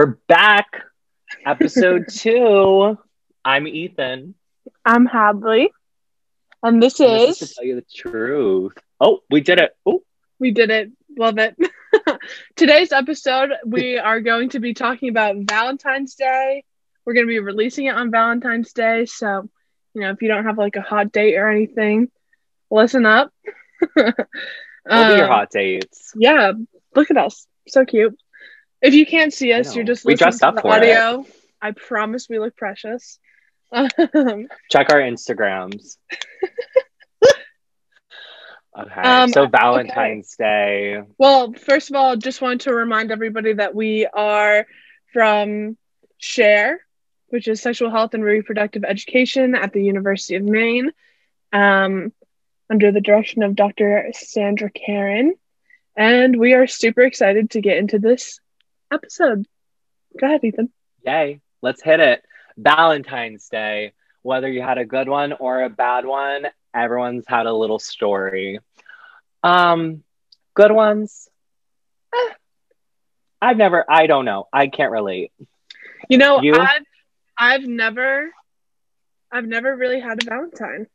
We're back. Episode two. I'm Ethan. I'm Hadley. And this And this is, to tell you the truth. Oh, we did it. Oh, we did it. Love it. Today's episode, we are going to be talking about Valentine's Day. We're going to be releasing it on Valentine's Day. So, you know, if you don't have like a hot date or anything, listen up. we'll be your Um, hot dates. Yeah, look at us. So cute. If you can't see us, you're just We listening dressed to up the for it. audio. I promise we look precious. Um, Check our Instagrams. okay. Um, so Valentine's Day. Well, first of all, just want to remind everybody that we are from SHARE, which is Sexual Health and Reproductive Education at the University of Maine, um, under the direction of Dr. Sandra Karen. And we are super excited to get into this episode. Go ahead, Ethan. Yay. Let's hit it. Valentine's Day. Whether you had a good one or a bad one, everyone's had a little story. Um, good ones. eh, I've never, I don't know. I can't relate. You know, You? I've I've never I've never really had a Valentine.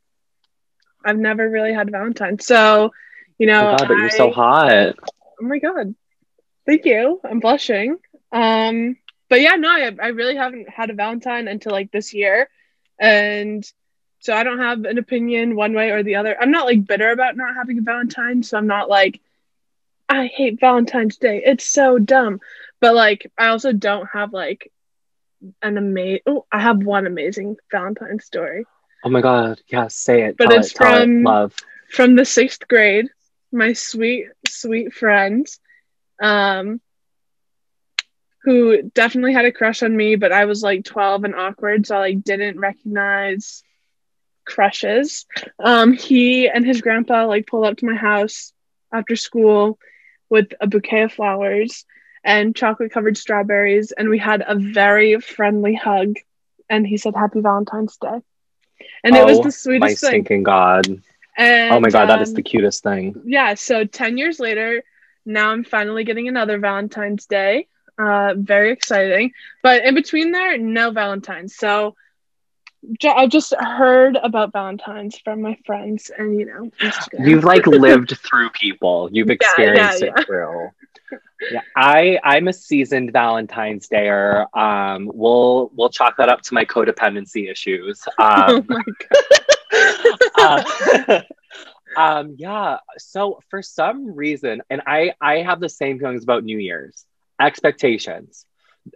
I've never really had a Valentine. So, you know, oh God, but you're so hot. Oh my god. Thank you. I'm blushing. Um but yeah, no, I, I really haven't had a Valentine until like this year. And so I don't have an opinion one way or the other. I'm not like bitter about not having a Valentine, so I'm not like I hate Valentine's Day. It's so dumb. But like I also don't have like an amazing oh, I have one amazing Valentine story. Oh my God. Yeah, say it. But tell it's it, tell it. from- love. from the sixth grade, my sweet, sweet friend, um, who definitely had a crush on me, but I was like 12 and awkward, so I like didn't recognize crushes. Um, he and his grandpa like pulled up to my house after school with a bouquet of flowers and chocolate covered strawberries, and we had a very friendly hug. And he said, "Happy Valentine's Day," and it was Oh, the My sweetest thing. stinking God. And, oh my God, that is um, the cutest thing. yeah so 10 years later now i'm finally getting another valentine's day uh very exciting but in between there no valentines so i just heard about valentines from my friends and you know Instagram. You've like lived through people. You've Yeah, experienced yeah, it yeah. through. Yeah, I I'm a seasoned Valentine's Dayer. Um, we'll we'll chalk that up to my codependency issues. oh Um, my god uh, um, yeah. So for some reason, and I I have the same feelings about New Year's expectations.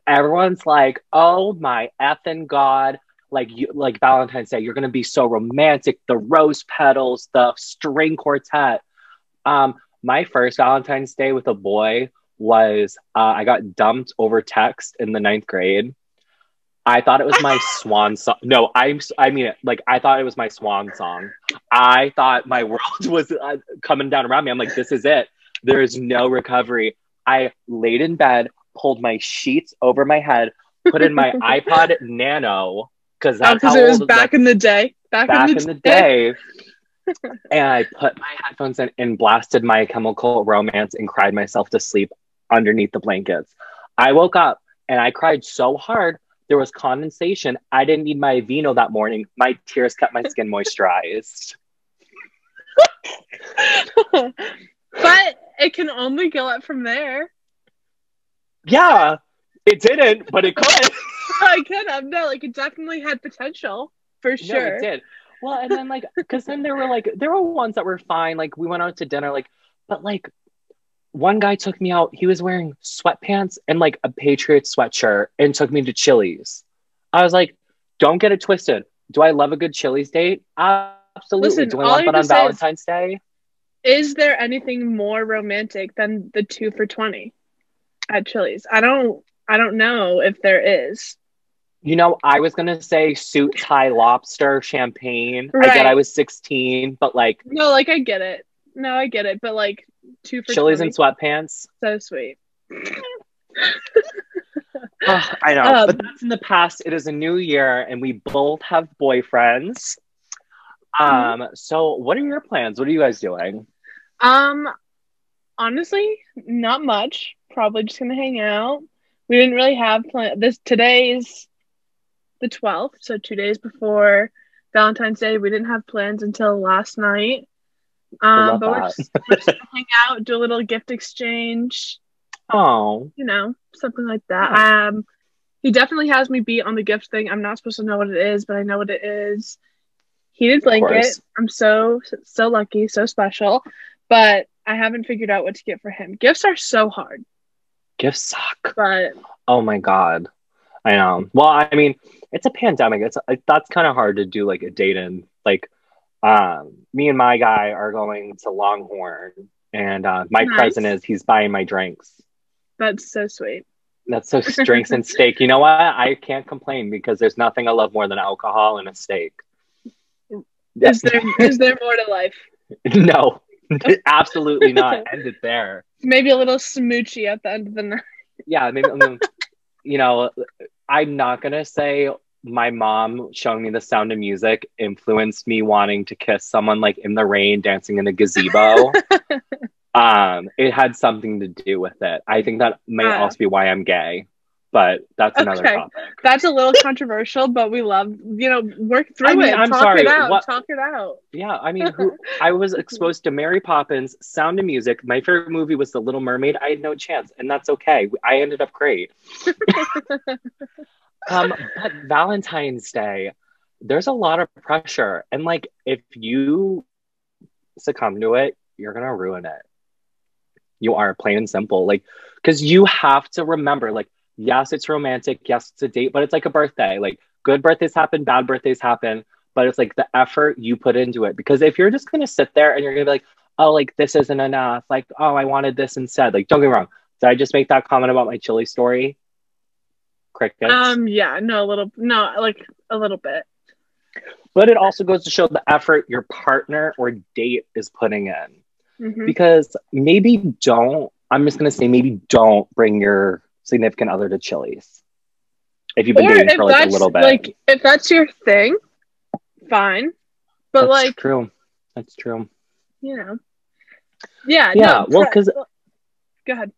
Everyone's like, "Oh my effing god!" Like you, like Valentine's Day, you're gonna be so romantic. The rose petals, the string quartet. Um, my first Valentine's Day with a boy was uh, I got dumped over text in the ninth grade. I thought it was my swan song. No, I'm. I mean it. Like I thought it was my swan song. I thought my world was uh, coming down around me. I'm like, this is it. There is no recovery. I laid in bed, pulled my sheets over my head, put in my iPod Nano because that's because how Oh, it was back in the day back, back in the, in the day, day. and I put my headphones in and blasted my chemical romance and cried myself to sleep underneath the blankets. I woke up and I cried so hard there was condensation. I didn't need my Aveeno that morning. My tears kept my skin moisturized. but it can only go up from there Yeah, it didn't, but it could. i could have no like it definitely had potential for sure. No, sure it did. Well, and then like, because then there were like, there were ones that were fine. Like, we went out to dinner, like, but like, one guy took me out. He was wearing sweatpants and like a Patriot sweatshirt and took me to Chili's. I was like, don't get it twisted. Do I love a good Chili's date? Absolutely. Listen, Do I want that on say is- Valentine's Day? is there anything more romantic than the two for 20 at Chili's? I don't I don't know if there is. You know, I was gonna say suit, tie, lobster, champagne. I get I was 16, but like No, like I get it. No, I get it, but like two for Chili's and sweatpants. so sweet. Ugh, I know, Um, but that's in the past. It is a new year, and we both have boyfriends. Um, so what are your plans? What are you guys doing? Um honestly, not much. Probably just gonna hang out. We didn't really have plan. This today's the twelfth, so two days before Valentine's Day. We didn't have plans until last night. Um, but we're just, we're just gonna hang out, do a little gift exchange. Oh, You know, something like that. Um, he definitely has me beat on the gift thing. I'm not supposed to know what it is, but I know what it is. Heated blanket. I'm so so lucky, so special. But I haven't figured out what to get for him. Gifts are so hard, gifts suck. but Oh my god, I know. Well, I mean, it's a pandemic. It's like, that's kind of hard to do like a date in. Like, um, me and my guy are going to Longhorn, and uh, my Nice. present is he's buying my drinks. that's so sweet. That's so drinks and steak. You know what? I can't complain because there's nothing I love more than alcohol and a steak. Is there is there more to life? no, absolutely not. End it there. Maybe a little smoochy at the end of the night. Yeah, maybe. you know, I'm not gonna say my mom showing me the sound of music influenced me wanting to kiss someone like in the rain dancing in a gazebo. um, it had something to do with it. I think that may Ah. also be why I'm gay, but that's another Okay. topic. That's a little controversial, but we love you know work through I mean, it. I'm talk sorry, it out. what- Talk it out. Yeah, I mean, who, I was exposed to Mary Poppins, Sound of Music. My favorite movie was The Little Mermaid. I had no chance, and that's okay. I ended up great. um, but Valentine's Day, there's a lot of pressure, and like if you succumb to it, you're gonna ruin it. You are plain and simple, like because you have to remember, like, yes, it's romantic, yes, it's a date, but it's like a birthday. Like, good birthdays happen, bad birthdays happen but it's like the effort you put into it. Because if you're just gonna sit there and you're gonna be like, oh, like this isn't enough, like, oh, I wanted this instead. Like, don't get me wrong. Did I just make that comment about my chili story? Crickets. Um. Yeah. No. A little. No. Like a little bit. but it also goes to show the effort your partner or date is putting in. Mhm. Because maybe don't, I'm just gonna say maybe don't bring your significant other to Chili's. If you've been Or dating for like a little bit. like if that's your thing, fine. But That's like true. That's true. you know. Yeah. Yeah, No, well, 'cause- Go ahead.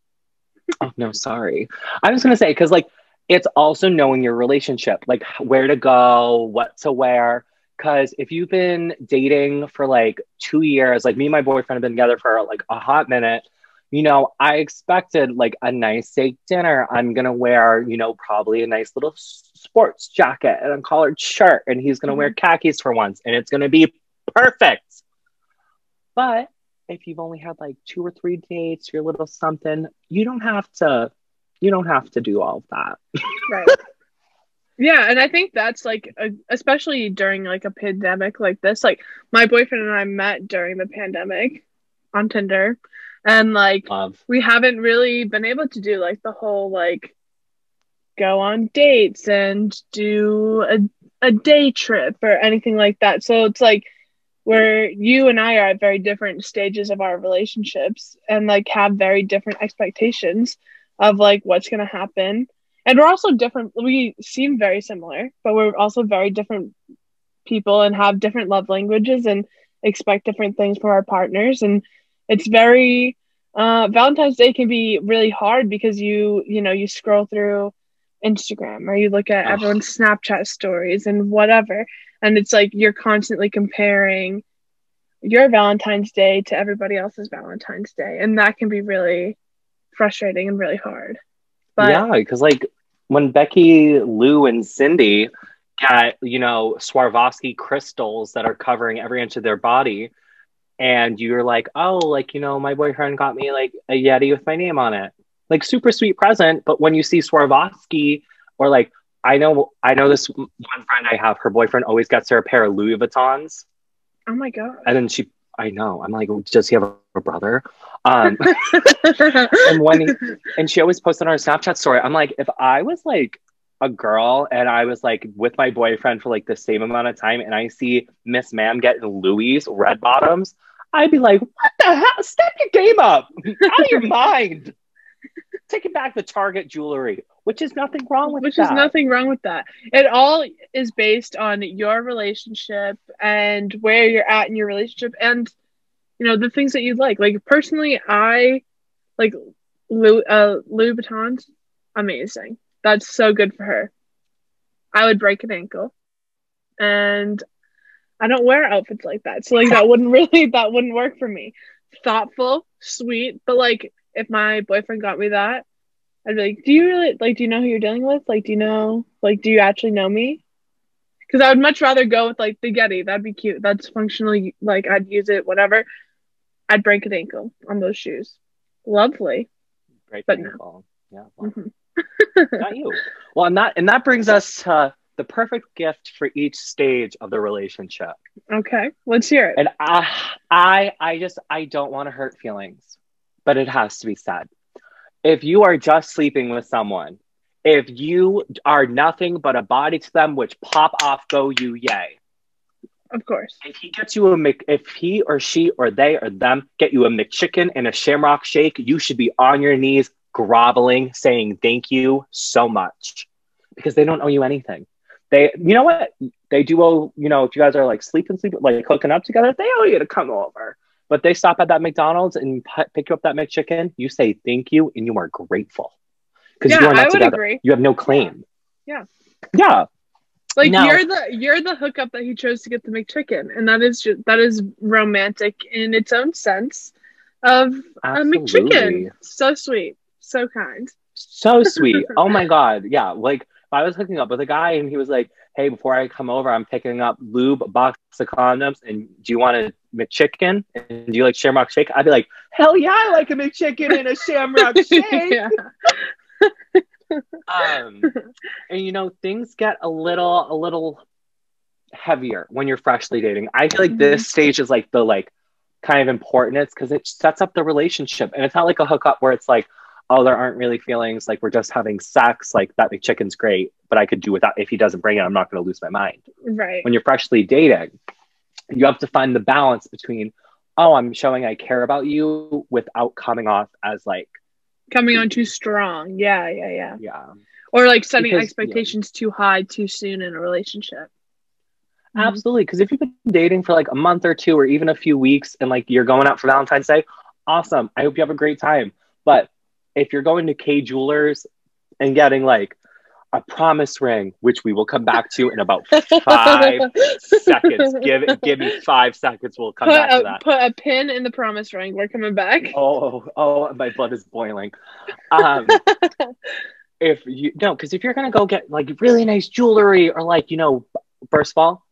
Oh no, sorry. I was gonna say because like it's also knowing your relationship, like where to go, what to wear. Because if you've been dating for like two years, like me and my boyfriend have been together for like a hot minute, you know, I expected like a nice steak dinner. I'm gonna wear, you know, probably a nice little sports jacket and a collared shirt, and he's gonna wear mm-hmm. khakis for once, and it's gonna be perfect. But if you've only had like two or three dates, your little something, you don't have to you don't have to do all of that. Right. yeah, and I think that's like, a, especially during like a pandemic like this. Like my boyfriend and I met during the pandemic on Tinder, and like Love. we haven't really been able to do like the whole like go on dates and do a a day trip or anything like that. So it's like where you and I are at very different stages of our relationships and like have very different expectations of like what's going to happen. And we're also different. We seem very similar, but we're also very different people and have different love languages and expect different things from our partners. And it's very, uh, Valentine's Day can be really hard because you, you know, you scroll through Instagram or you look at everyone's Snapchat stories and whatever. And it's like you're constantly comparing your Valentine's Day to everybody else's Valentine's Day. And that can be really frustrating and really hard. But yeah, because like when Becky, Lou, and Cindy got, you know, Swarovski crystals that are covering every inch of their body, and you're like, oh, like, you know, my boyfriend got me like a Yeti with my name on it. Like super sweet present. But when you see Swarovski or like I know I know this one friend I have, her boyfriend always gets her a pair of Louis Vuittons. oh my God. And then she I know. I'm like, does he have a brother? Um and when he, and she always posted on her Snapchat story. I'm like, if I was like a girl and I was like with my boyfriend for like the same amount of time and I see Miss Ma'am getting Louis red bottoms, I'd be like, what the hell? Step your game up. Out of your mind. Taking back the Target jewelry, which is nothing wrong with Which that. is nothing wrong with that. It all is based on your relationship and where you're at in your relationship and you know the things that you like. Like personally, I like Louis, uh, Louis Vuitton's amazing. That's so good for her. I would break an ankle, and I don't wear outfits like that, so like that wouldn't really that wouldn't work for me. Thoughtful, sweet, but like if my boyfriend got me that, I'd be like, "Do you really like? Do you know who you're dealing with? Like, do you know? Like, do you actually know me?" Because I would much rather go with like the Yeti. That'd be cute. That's functionally like I'd use it. Whatever. I'd break an ankle on those shoes. Lovely. Great But ankle. Yeah. well, Mhm. not you. Well, and that and that brings us to the perfect gift for each stage of the relationship. Okay, let's hear it. And I, I, I just, I don't want to hurt feelings, but it has to be said. If you are just sleeping with someone, if you are nothing but a body to them, which pop off, go you, yay. Of course. If he gets you a Mc, if he or she or they or them get you a McChicken and a Shamrock Shake, you should be on your knees groveling, saying thank you so much, because they don't owe you anything. They, you know what? They do owe. You know, if you guys are like sleeping, sleeping, like hooking up together, they owe you to come over. But they stop at that McDonald's and p- pick you up that McChicken. You say thank you, and you are grateful because Yeah, you are not I together. agree. You have no claim. Yeah. Yeah. Like No. you're the you're the hookup that he chose to get the McChicken, and that is just that is romantic in its own sense of a Absolutely. McChicken. So sweet, so kind. So sweet. oh my god. Yeah. Like if I was hooking up with a guy and he was like, "Hey, before I come over, I'm picking up lube, a box of condoms, and do you want a McChicken? And do you like Shamrock Shake?" I'd be like, "Hell yeah, I like a McChicken and a Shamrock Shake." um, and you know, things get a little, a little heavier when you're freshly dating. I feel like this stage is like the like kind of importance because it sets up the relationship, and it's not like a hookup where it's like, oh, there aren't really feelings. Like we're just having sex. Like that McChicken's great, but I could do without. If he doesn't bring it, I'm not going to lose my mind. Right. When you're freshly dating, you have to find the balance between, oh, I'm showing I care about you without coming off as like, Coming on too strong. Yeah, yeah, yeah. yeah. Or like setting Because, expectations too high too soon in a relationship. Mhm. Absolutely. Because if you've been dating for like a month or two or even a few weeks and like you're going out for Valentine's Day, awesome. I hope you have a great time. But if you're going to Kay Jewelers and getting like a promise ring, which we will come back to in about five seconds, give give me five seconds. We'll come Put back to that. put a pin in the promise ring. We're coming back. Oh, oh, my blood is boiling. Um, if you no, because if you're gonna go get like really nice jewelry or like you know, first of all,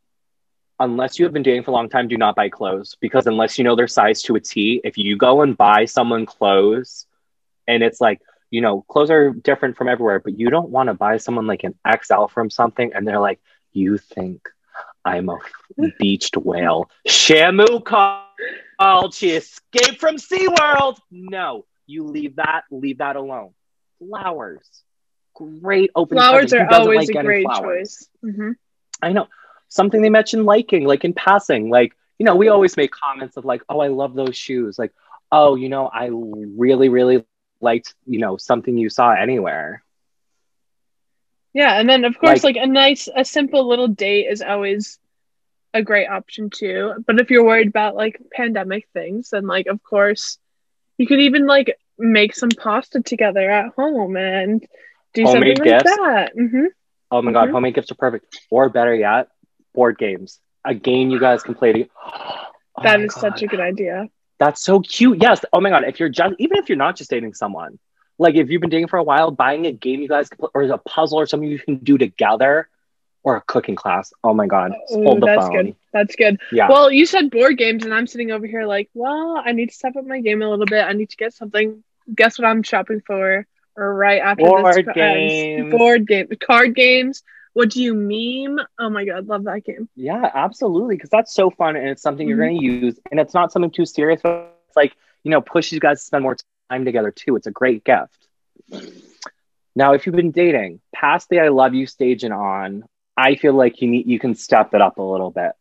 unless you have been dating for a long time, do not buy clothes because unless you know their size to a T, if you go and buy someone clothes, and it's like you know, clothes are different from everywhere, but you don't want to buy someone like an XL from something, and they're like, you think I'm a beached whale? Shamu called. She escaped from SeaWorld. No, you leave that. Leave that alone. Flowers, great open. Flowers are always like a great flowers? choice. hmm I know something they mentioned liking, like in passing, like you know, we always make comments of like, oh, I love those shoes, like, oh, you know, I really, really liked, you know, something you saw anywhere. Yeah, and then of course, Like- like, a nice, a simple little date is always a great option too. But if you're worried about like pandemic things, then like of course, you could even like make some pasta together at home and do Homemade something like gifts? that. hmm Oh my god, Mhm. homemade gifts are perfect. Or better yet, board games. A game you guys can play. To- oh that is such a good idea. That's so cute. Yes. Oh my god. If you're just even if you're not just dating someone, like if you've been dating for a while, buying a game you guys can play, or a puzzle or something you can do together, or a cooking class. Oh my god. Ooh, Hold the that's phone. good. That's good. Yeah. Well, you said board games, and I'm sitting over here like, well, I need to step up my game a little bit. I need to get something. Guess what I'm shopping for? Or right after Board this games. board game, card games. What do you meme? Oh my god, love that game. Yeah, absolutely. Because that's so fun and it's something you're Mhm. going to use. And it's not something too serious, but it's like, you know, pushes you guys to spend more time together too. It's a great gift. Now, if you've been dating past the I love you stage and on, I feel like you need you can step it up a little bit.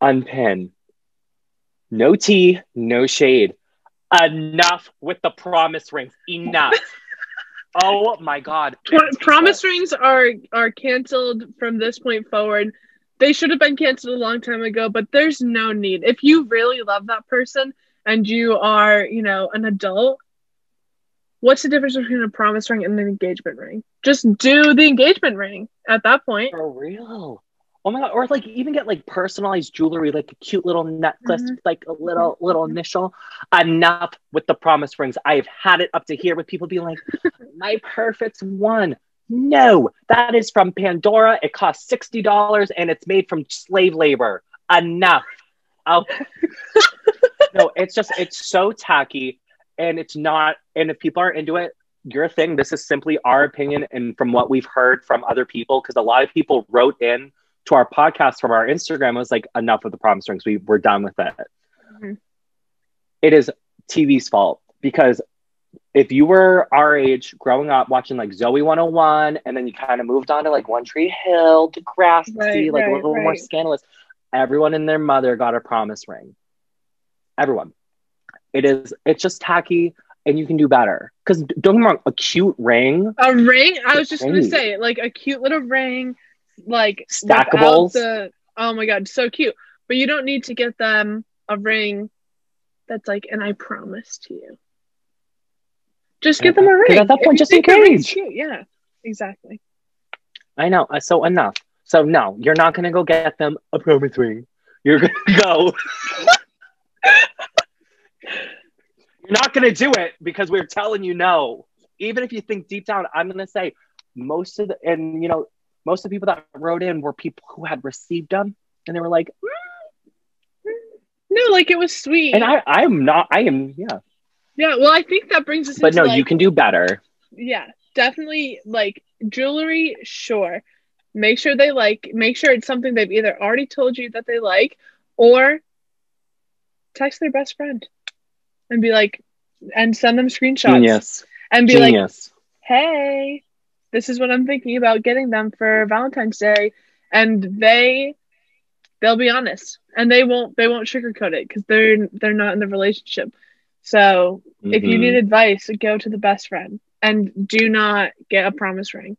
Unpin. No tea, no shade. Enough with the promise rings. Enough. Oh my god. Pro- promise rings are are canceled from this point forward. They should have been canceled a long time ago, but there's no need. If you really love that person and you are, you know, an adult, what's the difference between a promise ring and an engagement ring? Just do the engagement ring at that point. For real. Oh my god! Or like even get like personalized jewelry, like a cute little necklace, Mhm. with, like a little little initial. Enough with the promise rings. I've had it up to here with people being like, "My perfect one." No, that is from Pandora. It costs sixty dollars and it's made from slave labor. Enough. Oh. no, it's just it's so tacky, and it's not. And if people aren't into it, your thing. This is simply our opinion and from what we've heard from other people, because a lot of people wrote in to our podcast from our Instagram was like, enough of the promise rings. We we're done with it. Mhm. It is TV's fault because if you were our age growing up watching like Zoey 101 and then you kind of moved on to like One Tree Hill, Degrassi, Right, like right, a little more scandalous, everyone and their mother got a promise ring. Everyone. It is it's just tacky and you can do better. Because don't get me wrong, a cute ring, A ring? I was just gonna say, like a cute little ring, like Stackables. The, oh my god, so cute. But you don't need to get them a ring that's like, and I promise to you. Just get them a ring. at that point, just engage. Cute. Yeah, exactly. I know. uh, So enough. So no, you're not gonna go get them a promise ring. You're gonna go. you're not gonna do it because we're telling you no. Even if you think deep down, I'm gonna say most of the and you know most of the people that wrote in were people who had received them and they were like, mm, mm. No, like it was sweet. and I I'm not I am yeah. yeah, well, I think that brings us. But no, like, you can do better. yeah definitely like jewelry sure make sure they like make sure it's something they've either already told you that they like or text their best friend and be like and send them screenshots yes and be like Genius. hey this is what i'm thinking about getting them for valentine's day and they they'll be honest and they won't they won't sugarcoat it because they're they're not in the relationship so if you need mm-hmm. advice go to the best friend and do not get a promise ring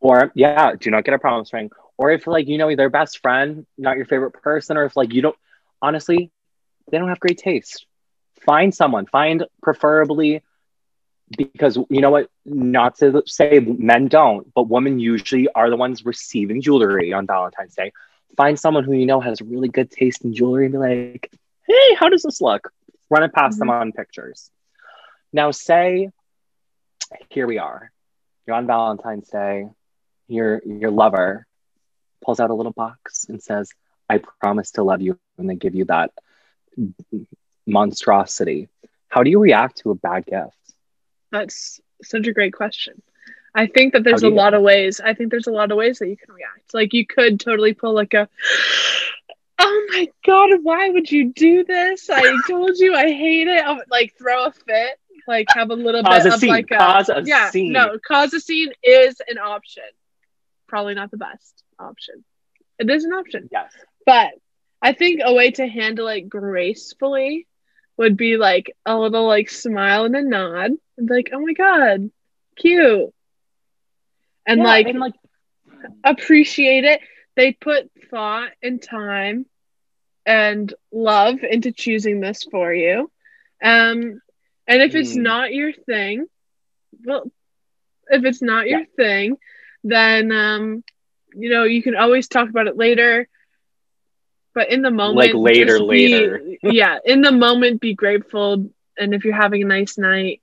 Or yeah, do not get a promise ring. Or if like you know their best friend, not your favorite person, or if like you don't honestly, they don't have great taste. Find someone. Find preferably because you know what, not to say men don't, but women usually are the ones receiving jewelry on Valentine's Day. Find someone who you know has really good taste in jewelry and be like, hey, how does this look? Run it past them mm-hmm. on pictures. Now say here we are. You're on Valentine's Day your your lover pulls out a little box and says, "I promise to love you," and they give you that monstrosity. How do you react to a bad gift? That's such a great question. I think that there's a lot of ways i think there's a lot of ways that you can react. Like you could totally pull like a oh my god why would you do this? I told you i hate it. Like throw a fit like have a little Cause bit a of scene. like a Cause a yeah scene. no cause a scene is an option. Probably not the best option. It is an option. Yes. but I think a way to handle it gracefully would be like a little like smile and a nod and like, oh my god, cute. And Yeah, like and like appreciate it. They put thought and time and love into choosing this for you. Um and if it's Mm. not your thing, well if it's not your Yeah. thing, then um you know, you can always talk about it later. But in the moment, Like later, be- later. yeah, in the moment, be grateful. And if you're having a nice night,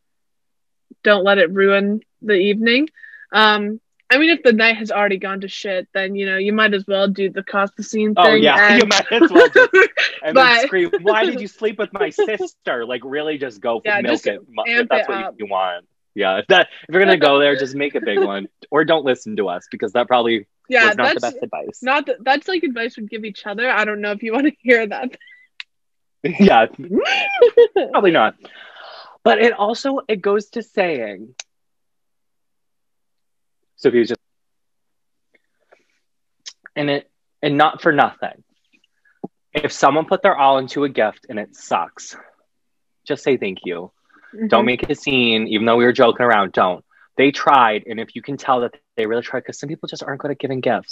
don't let it ruin the evening. Um, I mean, if the night has already gone to shit, then you know you might as well do the cost the scene thing. oh yeah, you might as well just and But- then scream, "Why did you sleep with my sister?" Like really, just go for Yeah, milk just it if that's it what up. you want. Yeah, if that if you're gonna go there, just make a big one, or don't listen to us because that probably yeah, not the that's best advice. not that that's like advice we'd give each other. I don't know if you want to hear that. yeah, probably not. But it also it goes to saying. So if you just and it and not for nothing. If someone put their all into a gift and it sucks, just say thank you. Mm-hmm. Don't make a scene, even though we were joking around. Don't. They tried, and if you can tell that they really tried, because some people just aren't good at giving gifts.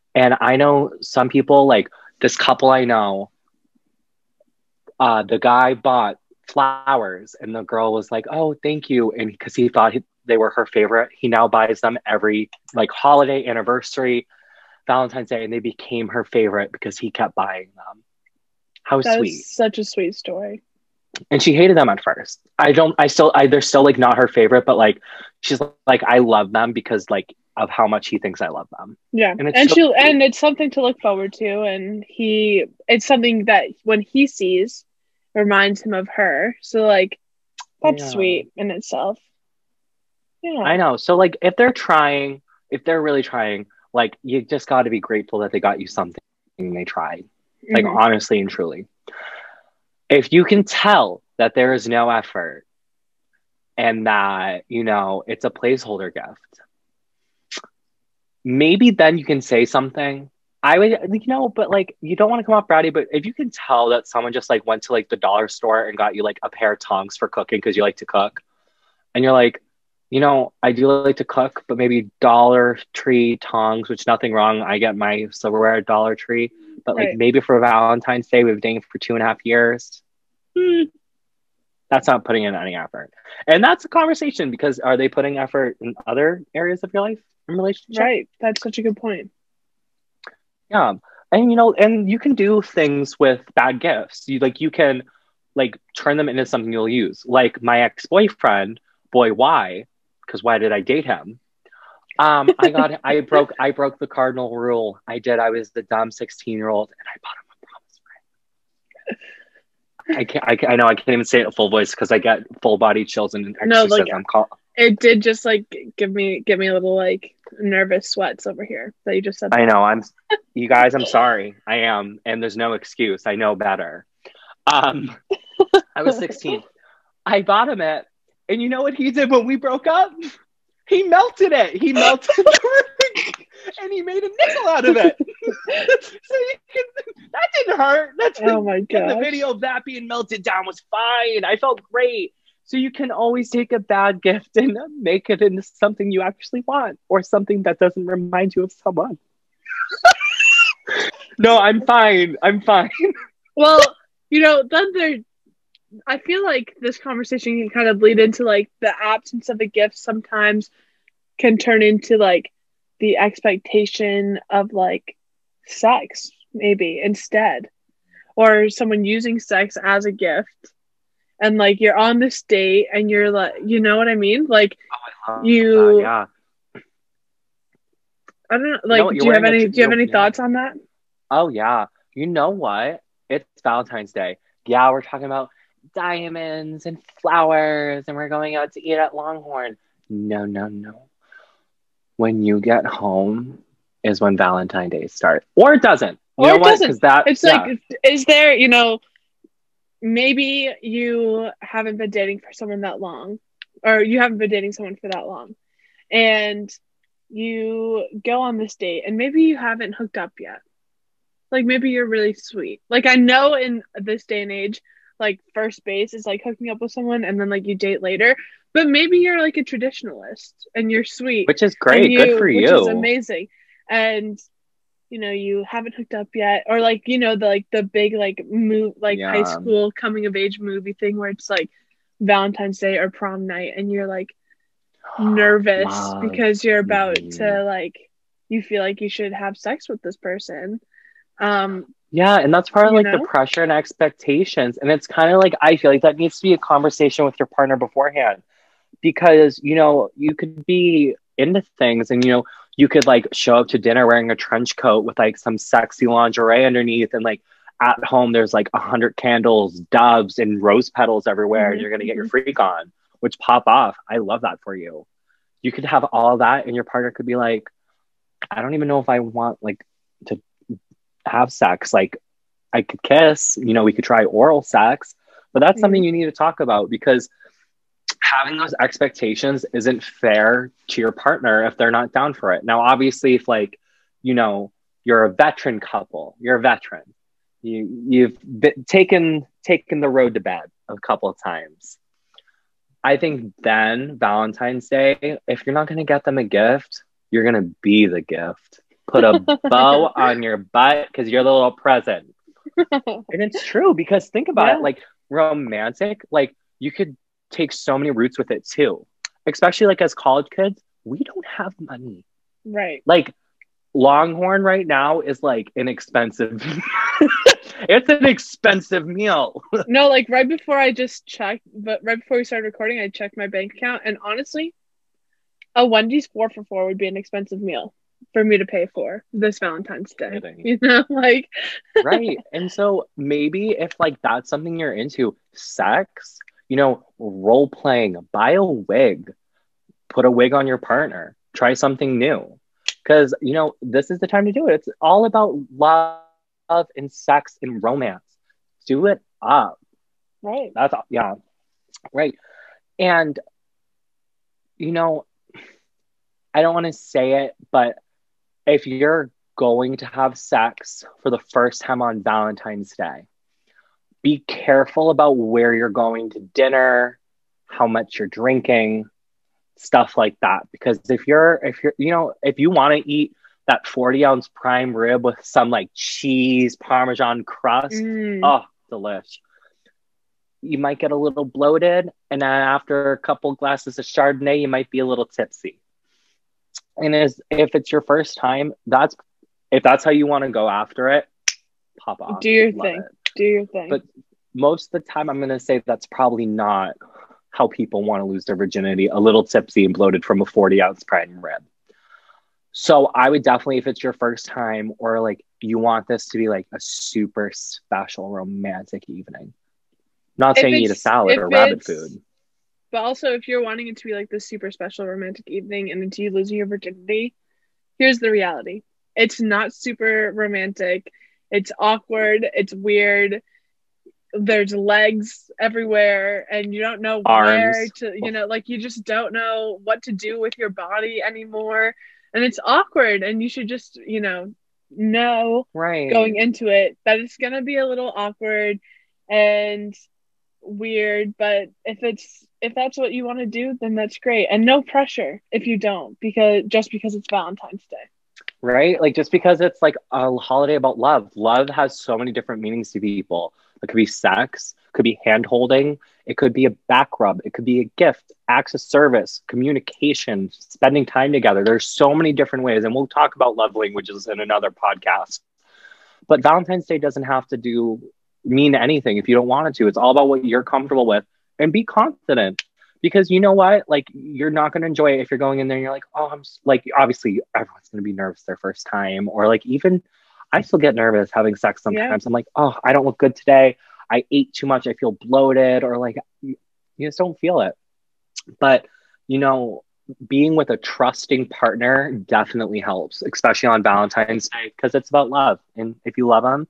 And I know some people, like this couple I know, uh, the guy bought flowers and the girl was like, "Oh, thank you," and because he thought he, they were her favorite, he now buys them every like holiday, anniversary, Valentine's Day, and they became her favorite because he kept buying them. How That sweet! such a sweet story. And she hated them at first. I don't. I still. I they're still like not her favorite, but like she's like I love them because like of how much he thinks I love them. Yeah, And and, so she cute. and it's something to look forward to, and he it's something that when he sees reminds him of her. So like that's Yeah. sweet in itself. Yeah, I know. So like if they're trying, if they're really trying, like you just got to be grateful that they got you something and they tried. Like Mhm. honestly and truly. If you can tell that there is no effort and that, you know, it's a placeholder gift, maybe then you can say something. I would, you know, but like you don't want to come off bratty, but if you can tell that someone just like went to like the dollar store and got you like a pair of tongs for cooking because you like to cook, and you're like, you know, I do like to cook, but maybe Dollar Tree tongs, which nothing wrong. I get my silverware at Dollar Tree, but like Right. maybe for Valentine's Day, we've been dating for two and a half years. Hmm. That's not putting in any effort, and that's a conversation because are they putting effort in other areas of your life in relationship? right. That's such a good point. Yeah. And you know, and you can do things with bad gifts. You like you can like turn them into something you'll use. Like my ex-boyfriend, boy why? Because why did I date him? Um, I got I broke I broke the cardinal rule. I did. I was the dumb 16-year-old and I bought him a promise ring. I can't, I can't I know I can't even say it at full voice because I get full body chills and an No, like- Call- It did just like give me give me a little like nervous sweats over here that you just said. I know. I'm you guys, I'm sorry. I am, and there's no excuse. I know better. Um I was 16. I bought him it, and you know what he did when we broke up? He melted it. He melted the ring, and he made a nickel out of it. so you can, that didn't hurt. That oh didn't, oh my god. the video of that being melted down was fine. I felt great. So you can always take a bad gift and make it into something you actually want or something that doesn't remind you of someone. no, I'm fine. I'm fine. Well, you know, then there I feel like this conversation can kind of lead into like the absence of a gift sometimes can turn into like the expectation of like sex maybe instead or someone using sex as a gift and like you're on this date and you're like you know what I mean like oh, You- yeah. I don't know like do you're have any do you have any yeah. thoughts on that Oh yeah. You know what? It's Valentine's Day. Yeah, we're talking about diamonds and flowers and we're going out to eat at Longhorn. No, no, no. When you get home is when Valentine's Day starts. Or it doesn't. You Or know it what? doesn't. that it's yeah. like is there you know maybe you haven't been dating for someone that long or you haven't been dating someone for that long and you go on this date and maybe you haven't hooked up yet like maybe you're really sweet like i know in this day and age like first base is like hooking up with someone and then like you date later but maybe you're like a traditionalist and you're sweet which is great. and Good for which you. is amazing and you know you haven't hooked up yet or like you know the like the big like move like high school coming of age movie thing where it's like valentine's day or prom night and you're like nervous Love because you're about me. to like you feel like you should have sex with this person um Yeah, and that's part of like know? the pressure and expectations. And it's kind of like I feel like that needs to be a conversation with your partner beforehand. Because, you know, you could be into things and you know, you could like show up to dinner wearing a trench coat with like some sexy lingerie underneath and like at home there's like a hundred candles, doves, and rose petals everywhere, and Mhm, you're gonna get your freak on, which pop off. I love that for you. You could have all that, and your partner could be like, I don't even know if I want like have sex. Like, I could kiss, you know, we could try oral sex, but that's something mm. you need to talk about because having those expectations isn't fair to your partner if they're not down for it. Now, obviously, if like, you know, you're a veteran couple, you're a veteran, you you've been, taken taken the road to bed a couple of times. I think then Valentine's Day, if you're not going to get them a gift, you're going to be the gift. Put a bow on your butt because you're the little present. and it's true because think about Yeah. it like romantic like you could take so many routes with it too especially like as college kids we don't have money right. like longhorn right now is like an expensive it's an expensive meal No, like right before I just checked, but right before we started recording, I checked my bank account, and honestly, a Wendy's four for four would be an expensive meal for me to pay for this Valentine's Day. Kidding. You know, like right and so maybe if like that's something you're into sex you know role playing buy a wig put a wig on your partner try something new because you know this is the time to do it it's all about love and sex and romance do it up right. that's all yeah right and you know i don't want to say it but if you're going to have sex for the first time on valentine's day be careful about where you're going to dinner how much you're drinking stuff like that because if you're if you're you know if you want to eat that 40 ounce prime rib with some like cheese parmesan crust Mm. Oh, delish. You might get a little bloated, and then after a couple glasses of Chardonnay, you might be a little tipsy. And as if it's your first time, that's if that's how you want to go after it, pop off. Do your Love thing. it. Do your thing. But most of the time, I'm going to say that's probably not how people want to lose their virginity. A little tipsy and bloated from a 40 ounce prime rib. So I would definitely, if it's your first time or like you want this to be like a super special romantic evening. Not If saying eat a salad or rabbit food. But also, if you're wanting it to be like this super special romantic evening and it's you losing your virginity, here's the reality it's not super romantic. It's awkward. It's weird. There's legs everywhere, and you don't know where Arms. to, you know, like you just don't know what to do with your body anymore. And it's awkward, and you should just, you know, know Right. going into it that it's going to be a little awkward and weird but if it's if that's what you want to do then that's great and no pressure if you don't because just because it's valentine's day right? Like just because it's like a holiday about love, love has so many different meanings to people. It could be sex, could be hand holding, it could be a back rub, it could be a gift, acts of service, communication, spending time together. There's so many different ways, and we'll talk about love languages in another podcast. But Valentine's Day doesn't have to do mean anything. If you don't want it to. It's all about what you're comfortable with. And be confident. Because you know what? Like you're not going to enjoy it if you're going in there and you're like oh i'm like obviously everyone's going to be nervous their first time. Or like even i still get nervous having sex sometimes. I'm like oh i don't look good today. I ate too much. I feel bloated. Or like you just don't feel it. But you know being with a trusting partner definitely helps especially on valentine's day because it's about love. And if you love them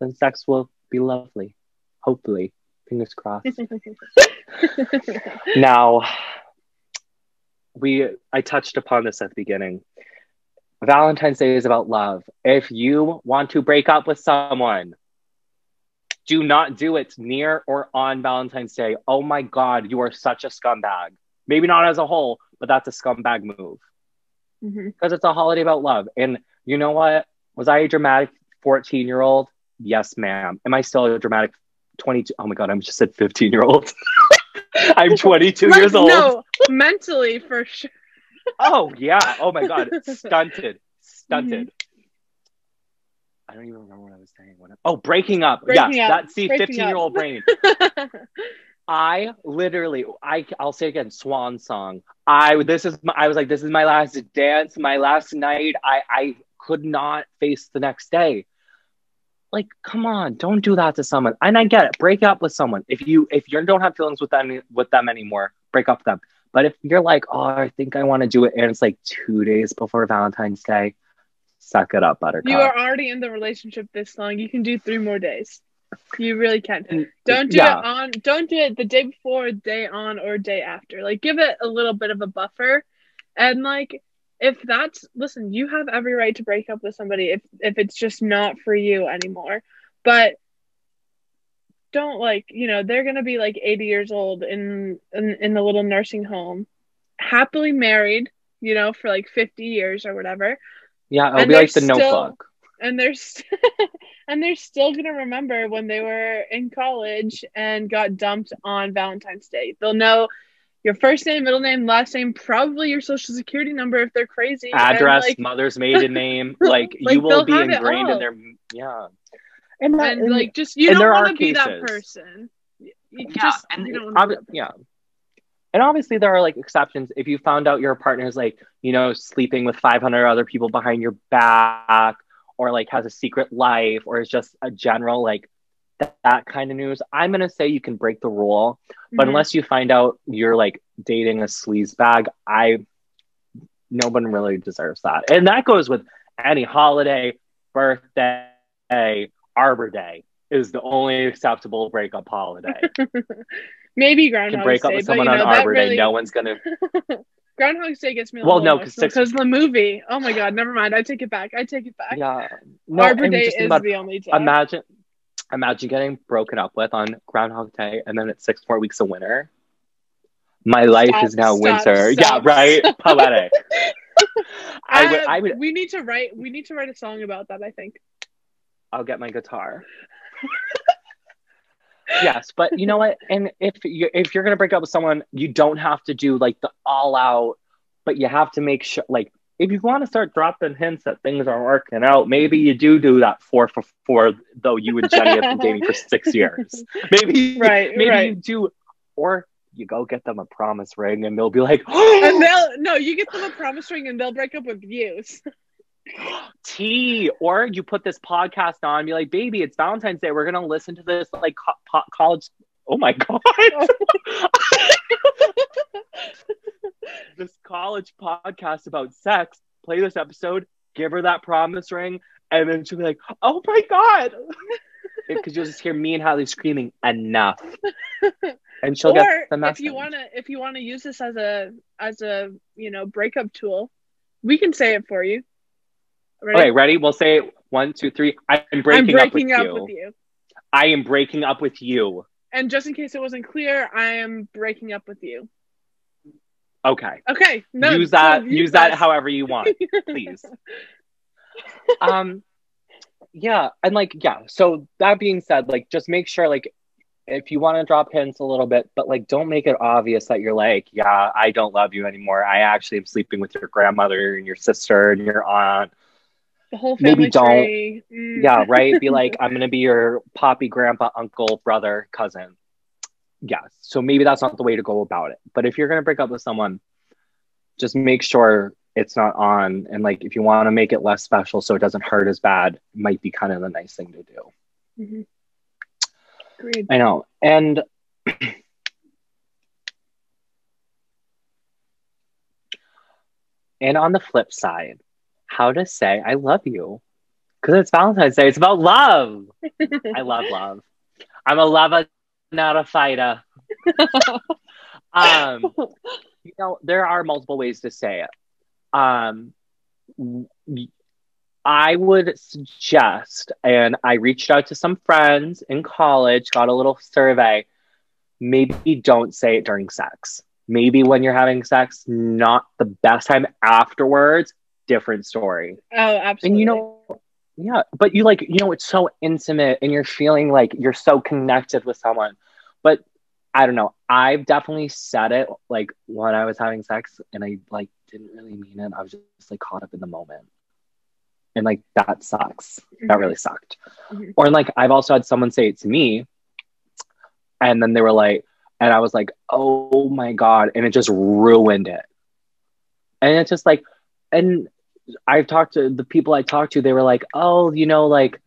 then sex will be lovely. Hopefully. Fingers crossed. Now we i touched upon this at the beginning. Valentine's day is about love. If you want to break up with someone do not do it near or on valentine's day. Oh my god you are such a scumbag. Maybe not as a whole but that's a scumbag move. Mhm. because it's a holiday about love. And you know what? Was i a dramatic 14 year old yes ma'am am i still a dramatic 22 oh my god i'm just said 15 year old i'm 22 Like, years old no mentally for sure Oh yeah. Oh my god. Stunted. Stunted. Mm-hmm. I don't even remember what I was saying. When I... Oh, breaking up. Breaking yes, up. that see, fifteen year old brain. I literally, I I'll say again, swan song. I this is my, I was like, this is my last dance, my last night. I I could not face the next day. Like, come on, don't do that to someone. And I get it. Break up with someone. If you if you don't have feelings with them with them anymore, break up with them. But if you're like, oh, I think I want to do it, and it's like two days before Valentine's Day, suck it up, Buttercup. you are already in the relationship this long you can do three more days you really can And- don't do yeah. it on don't do it the day before day on or day after like give it a little bit of a buffer and like if that's listen you have every right to break up with somebody if if it's just not for you anymore but don't like you know they're gonna be like 80 years old in in, in the little nursing home happily married you know for like 50 years or whatever Yeah, it'll And be like the still- Notebook. and they're st- and they're still gonna remember when they were in college and got dumped on Valentine's Day. They'll know your first name, middle name, last name, probably your social security number if they're crazy. and, Address, like, mother's maiden name. Like, Like, you will be ingrained in their yeah. And, that, and like just you don't want to be that person. You you yeah, just and you don't obvi- that yeah. And obviously there are like exceptions. If you found out your partner is like, you know, sleeping with 500 other people behind your back or like has a secret life or is just a general like that, that kind of news, I'm going to say you can break the rule. But Mhm. unless you find out you're like dating a sleaze bag, I no one really deserves that. And that goes with any holiday, birthday, Arbor Day is the only acceptable breakup holiday. maybe Groundhog can break up Day, with someone you know, on Arbor really, Day. No one's gonna. Groundhog Day gets me a Well, no, 'cause emotional six- because the movie. Oh my god, never mind. I take it back. I take it back. Yeah. No, Arbor Day is about- the only day. imagine, imagine getting broken up with on Groundhog Day, and then it's six more weeks of winter. My life Stop, is now stop, winter. stop, yeah, right. Poetic. I would. Uh, I would. We need to write. We need to write a song about that. I think. I'll get my guitar. yes, but you know what? And if you if you're gonna break up with someone, you don't have to do like the all out, but you have to make sure like if you want to start dropping hints that things aren't working out, maybe you do do that four for four. Though you and Jenny have been dating for six years, maybe Right, maybe right. you do, or you go get them a promise ring, and they'll be like, And they'll no, you get them a promise ring, and they'll break up with you. tea or you put this podcast on and be like baby it's valentine's day we're gonna listen to this like co- college oh my god college podcast about sex play this episode give her that promise ring and then she'll be like oh my god because you'll just hear me and Holly screaming enough and she'll or get the message. if you wanna, if you wanna use this as a as a you know breakup tool, we can say it for you. Ready? okay ready we'll say it. one two three i'm breaking, I'm breaking up, up, you. with you. i am breaking up with you And just in case it wasn't clear, I am breaking up with you. Okay Okay. No, use that so use that however you want please um yeah and like yeah so that being said like just make sure like if you want to drop hints a little bit but like don't make it obvious that you're like yeah i don't love you anymore i actually am sleeping with your grandmother and your sister and your aunt the whole family maybe don't. tree. Mm. yeah right be like i'm gonna be your poppy grandpa uncle brother cousin yes. So maybe that's not the way to go about it. But if you're gonna break up with someone just make sure it's not on. And like if you want to make it less special so it doesn't hurt as bad might be kind of the nice thing to do. Mhm. Agreed. i know. And and on the flip side how to say i love you. Because it's valentine's day. It's about love. I love love. I'm a lover, not a fighter. um, you know, there are multiple ways to say it. Um, I would suggest, and I reached out to some friends in college, got a little survey. Maybe don't say it during sex. Maybe when you're having sex, not the best time afterwards, different story. Oh, absolutely. And you know, yeah, but you like, you know, it's so intimate and you're feeling like you're so connected with someone. But I don't know. I've definitely said it like when I was having sex and I like didn't really mean it. I was just like caught up in the moment. And like that sucks. That Mhm. really sucked. Mhm. Or like I've also had someone say it to me and then they were like, and I was like, oh my God. And it just ruined it. And it's just like, and I've talked to the people I talked to, they were like, oh, you know, like,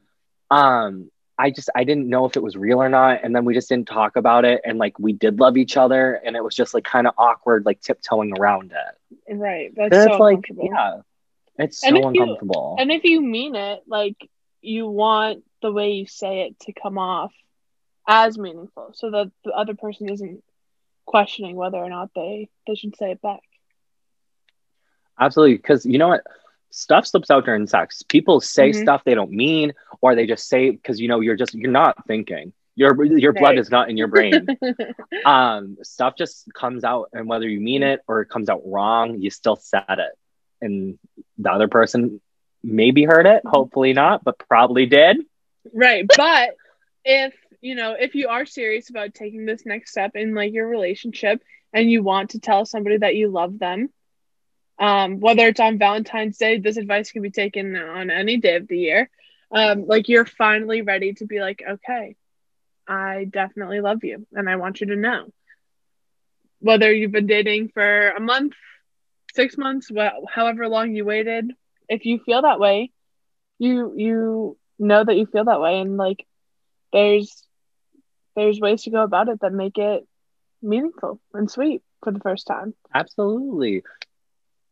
um, I just I didn't know if it was real or not, and then we just didn't talk about it, and like we did love each other, and it was just like kind of awkward, like tiptoeing around it. right. That's And so like, uncomfortable. yeah, it's so And if you- uncomfortable. And if you mean it, like you want the way you say it to come off as meaningful, so that the other person isn't questioning whether or not they they should say it back. Absolutely, because you know what, stuff slips out during sex. People say Mhm. stuff they don't mean, or they just say because you know you're just you're not thinking. Your your blood is not in your brain. um stuff just comes out and whether you mean it or it comes out wrong you still said it and the other person maybe heard it, hopefully not, but probably did. Right. But if, you know, if you are serious about taking this next step in like your relationship and you want to tell somebody that you love them, um, whether it's on Valentine's Day, this advice can be taken on any day of the year. Um, like you're finally ready to be like, okay, I definitely love you and I want you to know. Whether you've been dating for a month, six months, well, however long you waited, if you feel that way, you you know that you feel that way and like there's there's ways to go about it that make it meaningful and sweet for the first time. Absolutely.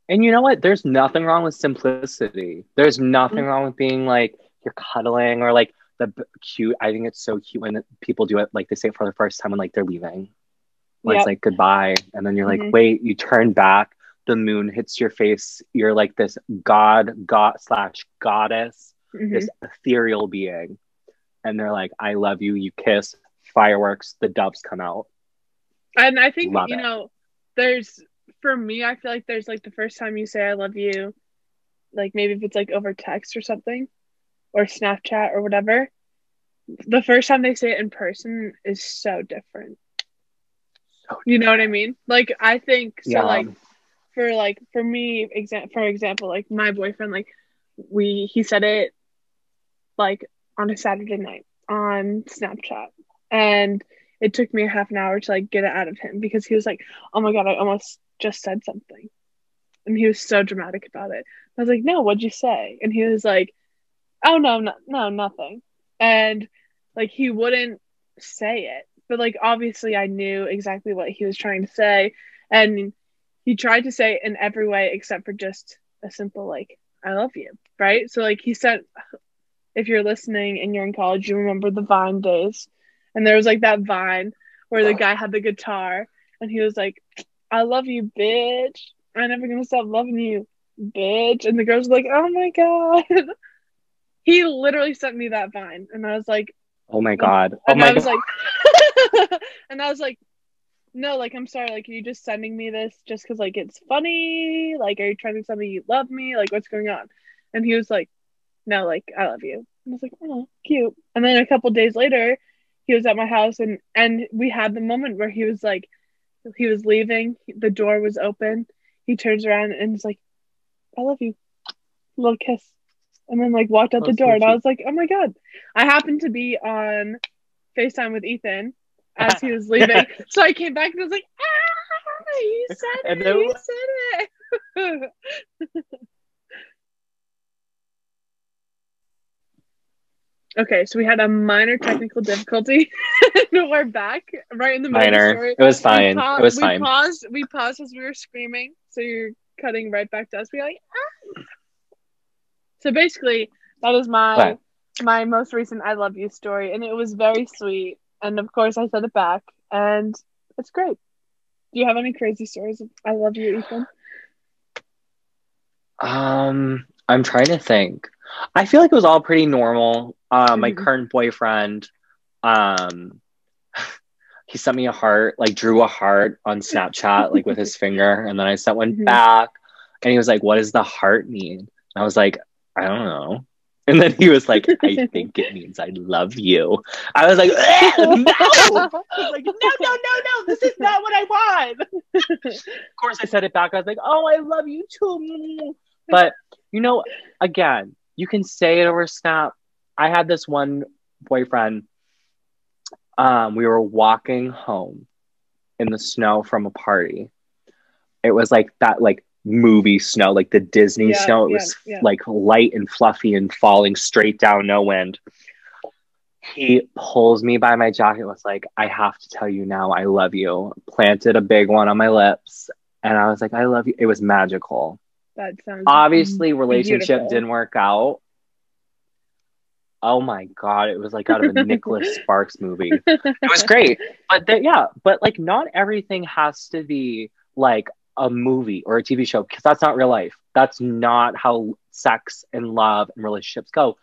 And you know what? There's nothing wrong with simplicity. There's nothing mm-hmm. wrong with being like you're cuddling or like the cute. I think it's so cute when people do it like they say it for the first time when like they're leaving. When yep. it's like goodbye, and then you're like, mm-hmm. wait, you turn back, the moon hits your face. You're like this god, god slash goddess, mm-hmm. this ethereal being, and they're like, I love you. You kiss, fireworks, the doves come out. And I think love you it. know, there's for me, I feel like there's like the first time you say I love you, like maybe if it's like over text or something, or Snapchat or whatever. The first time they say it in person is so different. So you know what I mean? Like I think so. Yeah. Like for like for me, exa- for example, like my boyfriend, like we he said it like on a Saturday night on Snapchat, and it took me a half an hour to like get it out of him because he was like, "Oh my god, I almost just said something," and he was so dramatic about it. I was like, "No, what'd you say?" And he was like, "Oh no, no, no, nothing," and like he wouldn't say it, but like obviously I knew exactly what he was trying to say, and he tried to say it in every way except for just a simple like "I love you," right? So like he said, if you're listening and you're in college, you remember the Vine days and there was like that vine where the guy had the guitar and he was like, I love you, bitch. I'm never gonna stop loving you, bitch. And the girls were like, Oh my god. he literally sent me that vine and I was like, Oh my god. Oh and my I was god. like and I was like, no, like I'm sorry, like are you just sending me this just because like it's funny? Like are you trying to tell me you love me? Like what's going on? And he was like, No, like I love you. And I was like, Oh, cute. And then a couple days later, he was at my house and and we had the moment where he was like he was leaving the door was open. He turns around and is like i love you. Little kiss. And then like walked out the door. And i was like oh my god. I happened to be on facetime with ethan as he was leaving. So i came back and I was like ah he said it he said it Okay, so we had a minor technical difficulty. we're back right in the middle minor. It was fine. Pa- it was we fine. Paused. We paused as we were screaming. So you're cutting right back to us. We like. Ah. So basically, that is my what? my most recent "I love you" story, and it was very sweet. And of course, I said it back, and it's great. Do you have any crazy stories of "I love you," Ethan? Um, I'm trying to think. I feel like it was all pretty normal. Uh, mm-hmm. My current boyfriend, um, he sent me a heart, like drew a heart on Snapchat, like with his finger, and then I sent one mm-hmm. back, and he was like, "What does the heart mean?" And I was like, "I don't know." And then he was like, "I think it means I love you." I was like, eh, "No!" I was like, "No, no, no, no! This is not what I want." of course, I said it back. I was like, "Oh, I love you too." But you know, again, you can say it over Snap. I had this one boyfriend. Um, we were walking home in the snow from a party. It was like that, like movie snow, like the Disney yeah, snow. It yeah, was yeah. like light and fluffy and falling straight down, no wind. He pulls me by my jacket, was like, I have to tell you now, I love you. Planted a big one on my lips. And I was like, I love you. It was magical. That sounds obviously relationship beautiful. didn't work out. Oh my god, it was like out of a Nicholas Sparks movie. It was great. But yeah, but like not everything has to be like a movie or a TV show because that's not real life. That's not how sex and love and relationships go.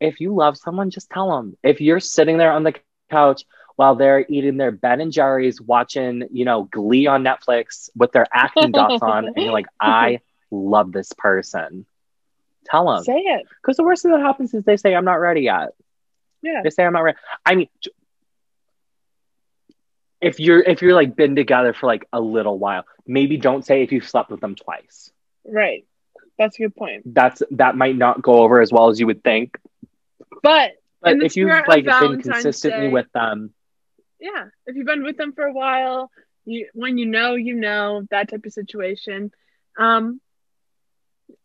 If you love someone, just tell them. If you're sitting there on the couch while they're eating their Ben and Jerry's, watching, you know, Glee on Netflix with their acne dots on, and you're like, I love this person. Tell them. Say it. Because the worst thing that happens is they say, I'm not ready yet. Yeah. They say I'm not ready. I mean, if you're if you're like been together for like a little while, maybe don't say if you've slept with them twice. Right. That's a good point. That's that might not go over as well as you would think. But But if you've like been consistently Day- with them, yeah, if you've been with them for a while, you when you know, you know that type of situation. Um,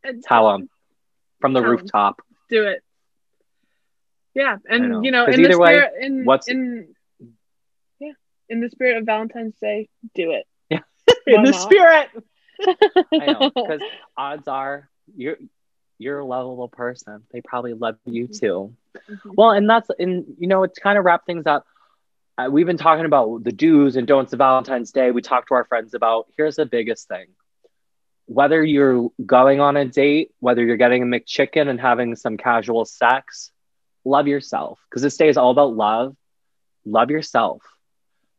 and tell them from the Tell 'em. rooftop. do it. Yeah, and know. you know, in the either way, spirit, in what's- in yeah, in the spirit of Valentine's Day, do it. Yeah, In the not? spirit. I know because odds are you're you're a lovable person. They probably love you too. Mhm. Well, and that's and you know it's kind of wrap things up. Uh, we've been talking about the do's and don'ts of Valentine's Day. We talked to our friends about here's the biggest thing. Whether you're going on a date, whether you're getting a McChicken and having some casual sex, love yourself because this day is all about love. Love yourself.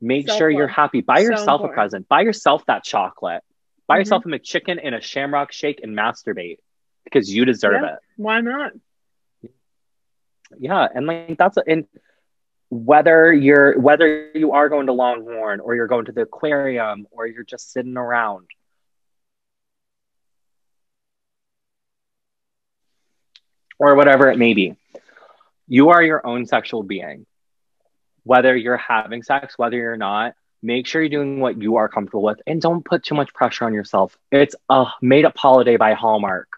Make sure you're happy. Buy So yourself a present. Buy yourself that chocolate. Buy Mhm. yourself a McChicken and a Shamrock Shake and masturbate because you deserve Yeah. it Why not? yeah and like that's and whether you're whether you are going to longhorn or you're going to the aquarium or you're just sitting around or whatever it may be you are your own sexual being whether you're having sex whether you're not make sure you're doing what you are comfortable with and don't put too much pressure on yourself it's a made up holiday by hallmark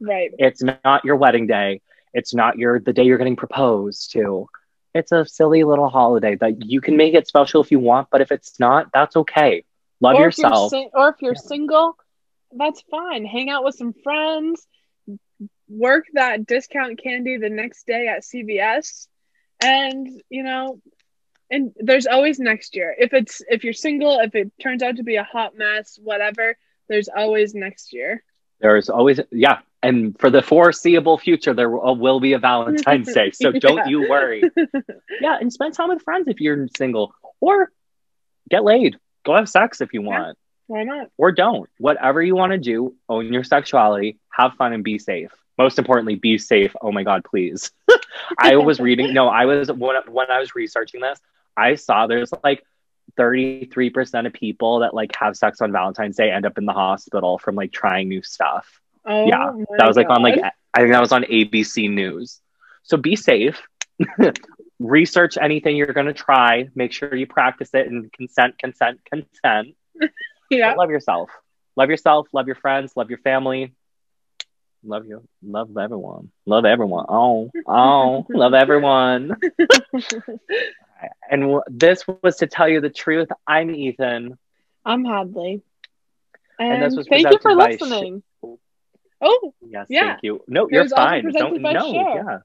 Right. it's not your wedding day. It's not your the day you're getting proposed to. It's a silly little holiday that you can make it special if you want, but if it's not, that's okay. Love or If yourself. sing- or if you're Yeah. single, that's fine. Hang out with some friends. Work that discount candy the next day at CVS, and you know, and there's always next year. If it's if you're single, if it turns out to be a hot mess, whatever, there's always next year. There's always yeah, and for the foreseeable future, there will, will be a Valentine's Day, so don't you worry. Yeah, and spend time with friends if you're single, or get laid. Go have sex if you Yeah. want, Why not? or don't. Whatever you want to do, own your sexuality, have fun, and be safe. Most importantly, be safe. Oh my God, please. I was reading. No, I was when when I was researching this, I saw there's like 33% of people that like have sex on Valentine's Day end up in the hospital from like trying new stuff. Oh, yeah, that was like on like I think that was on ABC News. So be safe. Research anything you're going to try. Make sure you practice it and consent, consent, consent. yeah. But love yourself. Love yourself. Love your friends. Love your family. Love you. Love everyone. Love everyone. Oh, oh, love everyone. And w- this was to tell you the truth. I'm Ethan. I'm Hadley. And, And this was thank you for by Sh- listening. oh, Yes, Yeah. thank you. No, you're fine. Don't no, yeah.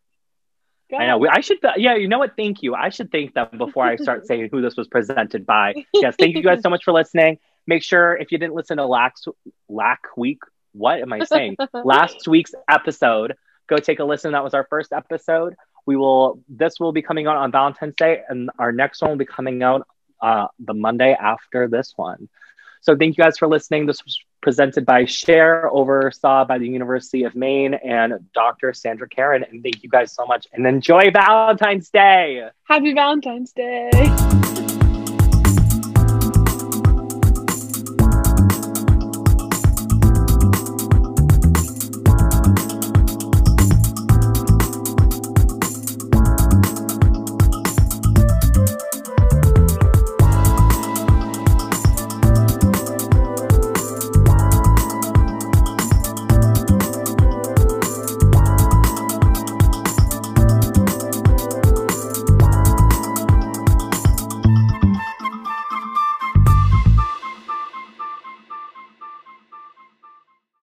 I know. I should. Yeah, you know what? Thank you. I should thank them before I start saying who this was presented by. Yes, thank you guys so much for listening. Make sure if you didn't listen to last lack week, what am I saying? last week's episode, go take a listen. That was our first episode. We will. This will be coming out on Valentine's Day, and our next one will be coming out uh, the Monday after this one. So thank you guys for listening. This was presented by Share, oversaw by the University of Maine, and Dr. Sandra Karen. And thank you guys so much. And enjoy Valentine's Day. Happy Valentine's Day.